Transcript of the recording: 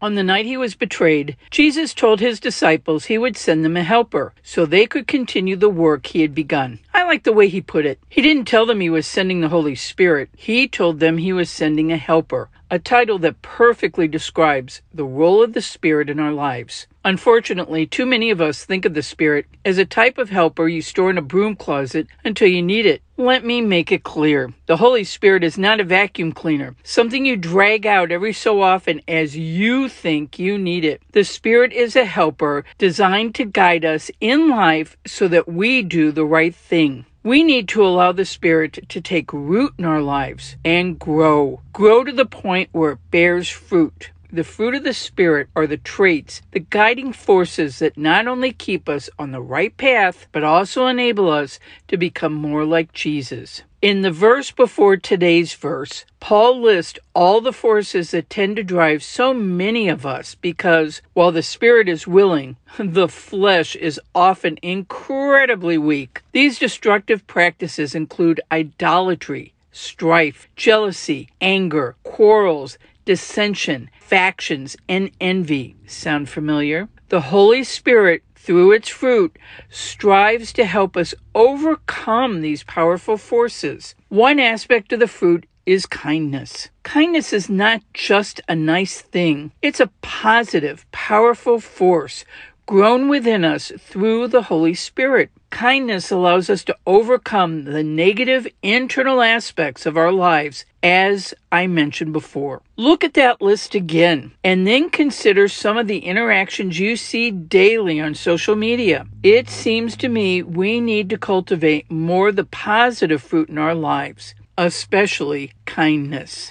On the night he was betrayed, Jesus told his disciples he would send them a helper so they could continue the work he had begun. I like the way he put it. He didn't tell them he was sending the Holy Spirit, he told them he was sending a helper, a title that perfectly describes the role of the Spirit in our lives. Unfortunately, too many of us think of the Spirit as a type of helper you store in a broom closet until you need it. Let me make it clear. The Holy Spirit is not a vacuum cleaner, something you drag out every so often as you think you need it. The Spirit is a helper designed to guide us in life so that we do the right thing. We need to allow the Spirit to take root in our lives and grow. Grow to the point where it bears fruit. The fruit of the Spirit are the traits, the guiding forces that not only keep us on the right path, but also enable us to become more like Jesus. In the verse before today's verse, Paul lists all the forces that tend to drive so many of us because while the spirit is willing, the flesh is often incredibly weak. These destructive practices include idolatry, strife, jealousy, anger, quarrels, dissension, factions, and envy. Sound familiar? The Holy Spirit through its fruit, strives to help us overcome these powerful forces. One aspect of the fruit is kindness. Kindness is not just a nice thing, it's a positive, powerful force grown within us through the Holy Spirit. Kindness allows us to overcome the negative internal aspects of our lives, as I mentioned before. Look at that list again, and then consider some of the interactions you see daily on social media. It seems to me we need to cultivate more the positive fruit in our lives, especially kindness.